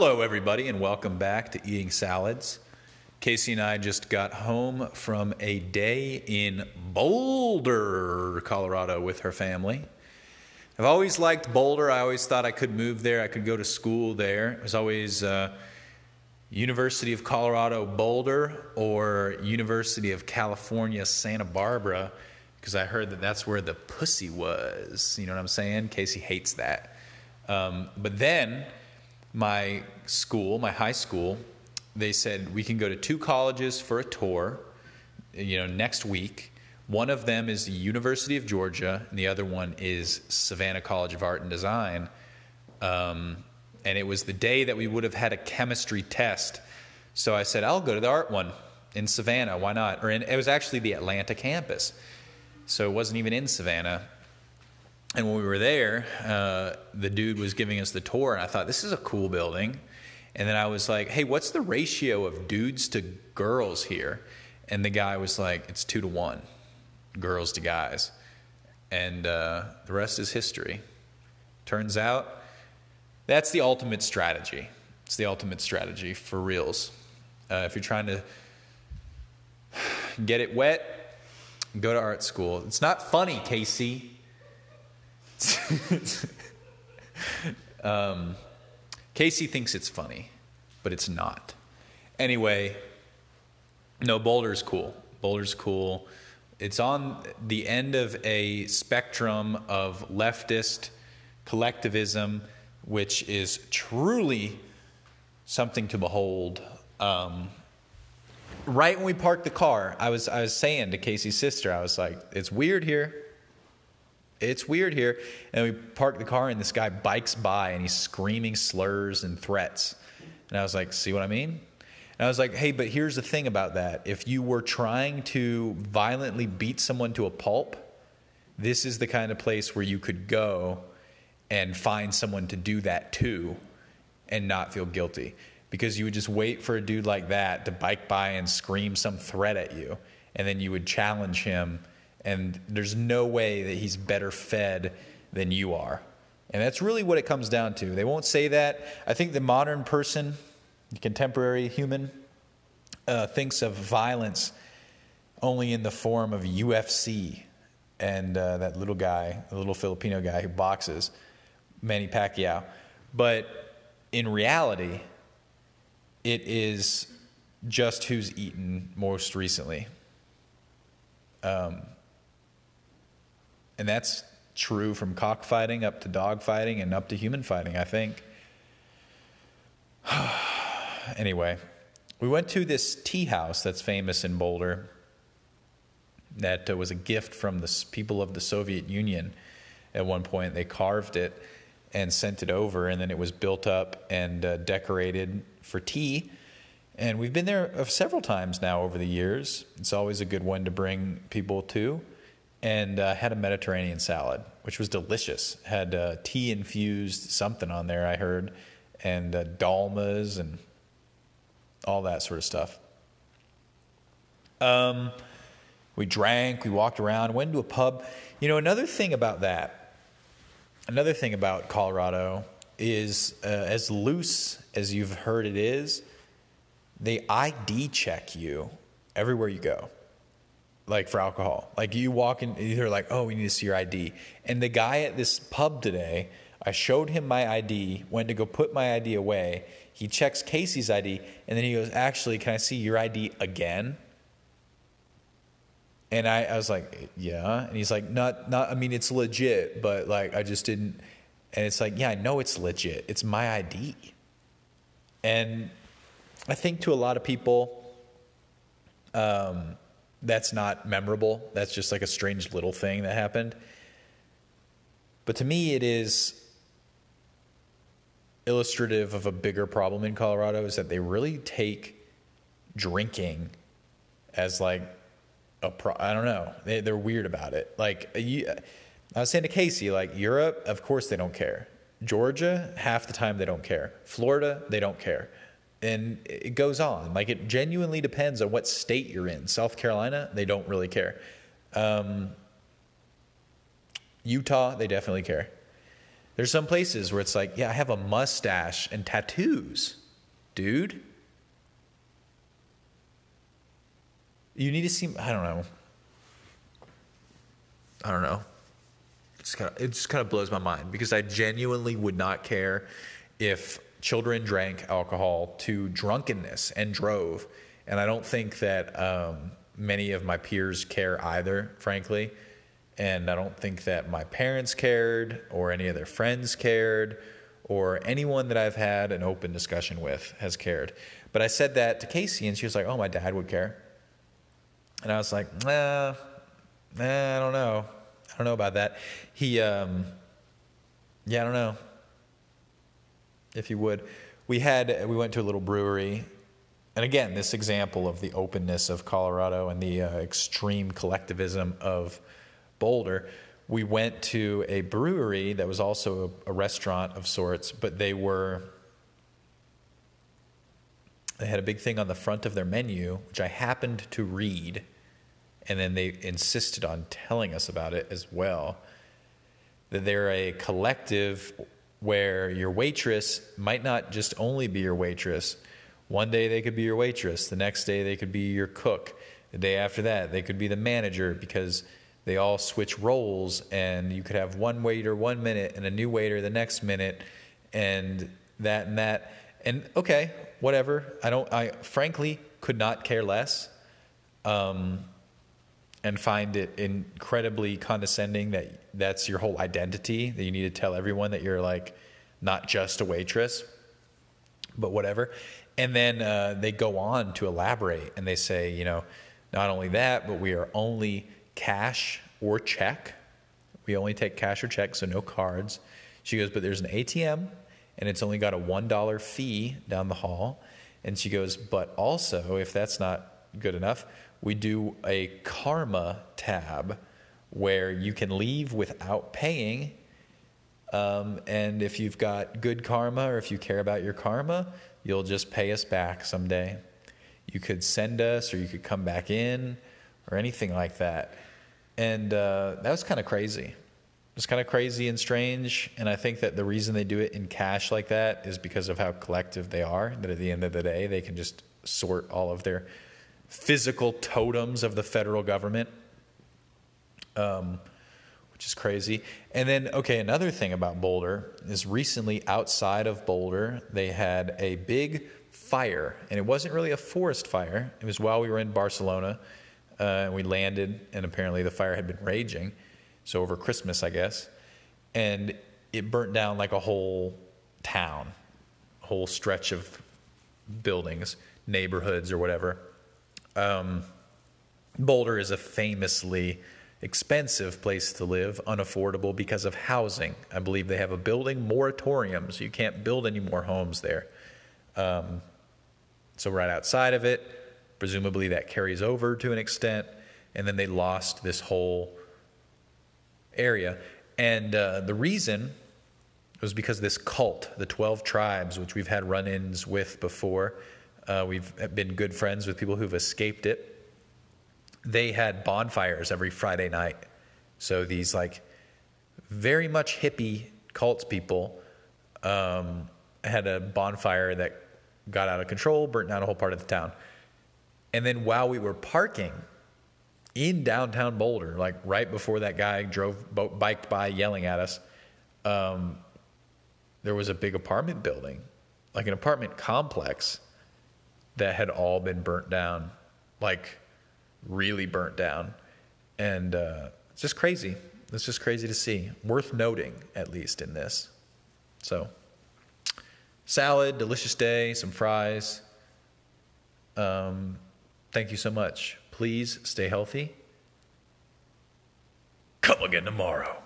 Hello, everybody, and welcome back to Eating Salads. Casey and I just got home from a day in Boulder, Colorado, with her family. I've always liked Boulder. I always thought I could move there. I could go to school there. It was always uh, University of Colorado Boulder or University of California Santa Barbara because I heard that that's where the pussy was. You know what I'm saying? Casey hates that. Um, but then my school, my high school, they said we can go to two colleges for a tour, you know, next week. One of them is the University of Georgia, and the other one is Savannah College of Art and Design. Um, and it was the day that we would have had a chemistry test. So I said, I'll go to the art one in Savannah. Why not? Or in, it was actually the Atlanta campus. So it wasn't even in Savannah. And when we were there, uh, the dude was giving us the tour, and I thought, this is a cool building. And then I was like, hey, what's the ratio of dudes to girls here? And the guy was like, it's two to one, girls to guys. And uh, the rest is history. Turns out that's the ultimate strategy. It's the ultimate strategy for reals. Uh, if you're trying to get it wet, go to art school. It's not funny, Casey. um, Casey thinks it's funny, but it's not. Anyway, no, Boulder's cool. Boulder's cool. It's on the end of a spectrum of leftist collectivism, which is truly something to behold. Um, right when we parked the car, I was I was saying to Casey's sister, I was like, "It's weird here it's weird here. And we park the car, and this guy bikes by, and he's screaming slurs and threats. And I was like, see what I mean? And I was like, hey, but here's the thing about that. If you were trying to violently beat someone to a pulp, this is the kind of place where you could go and find someone to do that to and not feel guilty. Because you would just wait for a dude like that to bike by and scream some threat at you. And then you would challenge him and there's no way that he's better fed than you are. And that's really what it comes down to. They won't say that. I think the modern person, the contemporary human, uh, thinks of violence only in the form of UFC and uh, that little guy, the little Filipino guy who boxes, Manny Pacquiao. But in reality, it is just who's eaten most recently. Um, and that's true from cockfighting up to dogfighting and up to human fighting, I think. anyway, we went to this tea house that's famous in Boulder that uh, was a gift from the people of the Soviet Union at one point. They carved it and sent it over, and then it was built up and uh, decorated for tea. And we've been there uh, several times now over the years. It's always a good one to bring people to and uh, had a Mediterranean salad, which was delicious. Had uh, tea infused something on there, I heard, and uh, dolmas and all that sort of stuff. Um, we drank, we walked around, went to a pub. You know, another thing about that, another thing about Colorado is uh, as loose as you've heard it is, they ID check you everywhere you go like for alcohol. Like you walk in, you're like, oh, we need to see your ID. And the guy at this pub today, I showed him my ID, went to go put my ID away. He checks Casey's ID, and then he goes, actually, can I see your ID again? And I, I was like, yeah. And he's like, not, not, I mean, it's legit, but like, I just didn't. And it's like, yeah, I know it's legit. It's my ID. And I think to a lot of people, um, that's not memorable. That's just like a strange little thing that happened. But to me, it is illustrative of a bigger problem in Colorado is that they really take drinking as like a pro. I don't know. They, they're weird about it. Like you, I was saying to Casey, like Europe, of course they don't care. Georgia, half the time they don't care. Florida, they don't care and it goes on. Like it genuinely depends on what state you're in. South Carolina, they don't really care. Um, Utah, they definitely care. There's some places where it's like, yeah, I have a mustache and tattoos, dude. You need to see. I don't know. I don't know. It's kind of, it just kind of blows my mind because I genuinely would not care if children drank alcohol to drunkenness and drove, and I don't think that um, many of my peers care either, frankly. And I don't think that my parents cared or any of their friends cared or anyone that I've had an open discussion with has cared. But I said that to Casey, and she was like, "Oh, my dad would care." And I was like, "Nah, nah, I don't know. I don't know about that." He, um, yeah, I don't know if you would. We had we went to a little brewery, and again, this example of the openness of Colorado and the uh, extreme collectivism of Boulder. We went to a brewery that was also a, a restaurant of sorts, but they were they had a big thing on the front of their menu, which I happened to read, and then they insisted on telling us about it as well. That they're a collective where your waitress might not just only be your waitress. One day they could be your waitress, the next day they could be your cook, the day after that they could be the manager because they all switch roles, and you could have one waiter one minute and a new waiter the next minute, and that and that. And okay, whatever. I don't. I frankly could not care less, um, and find it incredibly condescending that that's your whole identity. That you need to tell everyone that you're like not just a waitress, but whatever. And then uh, they go on to elaborate, and they say, you know, not only that, but we are only cash or check. We only take cash or check, so no cards. She goes, but there's an ATM and it's only got a $1 fee down the hall. And she goes, but also, if that's not good enough, we do a karma tab where you can leave without paying. Um, and if you've got good karma or if you care about your karma, you'll just pay us back someday. You could send us or you could come back in or anything like that. And uh, that was kind of crazy. It's kind of crazy and strange. And I think that the reason they do it in cash like that is because of how collective they are. That at the end of the day, they can just sort all of their physical totems of the federal government, um, which is crazy. And then, okay, another thing about Boulder is recently outside of Boulder, they had a big fire. And it wasn't really a forest fire, it was while we were in Barcelona uh, and we landed, and apparently the fire had been raging. So over Christmas, I guess, and it burnt down like a whole town, whole stretch of buildings, neighborhoods, or whatever. Um, Boulder is a famously expensive place to live, unaffordable because of housing. I believe they have a building moratorium, so you can't build any more homes there. Um, so, right outside of it, Presumably that carries over to an extent, and then they lost this whole area. And uh, the reason was because this cult, the 12 tribes, which we've had run ins with before, uh, we've been good friends with people who've escaped it. They had bonfires every Friday night. So these, like, very much hippie cult people um, had a bonfire that got out of control, burnt down a whole part of the town. And then while we were parking in downtown Boulder, like right before that guy drove biked by yelling at us, um, there was a big apartment building, like an apartment complex that had all been burnt down, like really burnt down. And uh, it's just crazy. It's just crazy to see. Worth noting, at least in this. So, salad, delicious day, some fries. Um, Thank you so much. Please stay healthy. Come again tomorrow.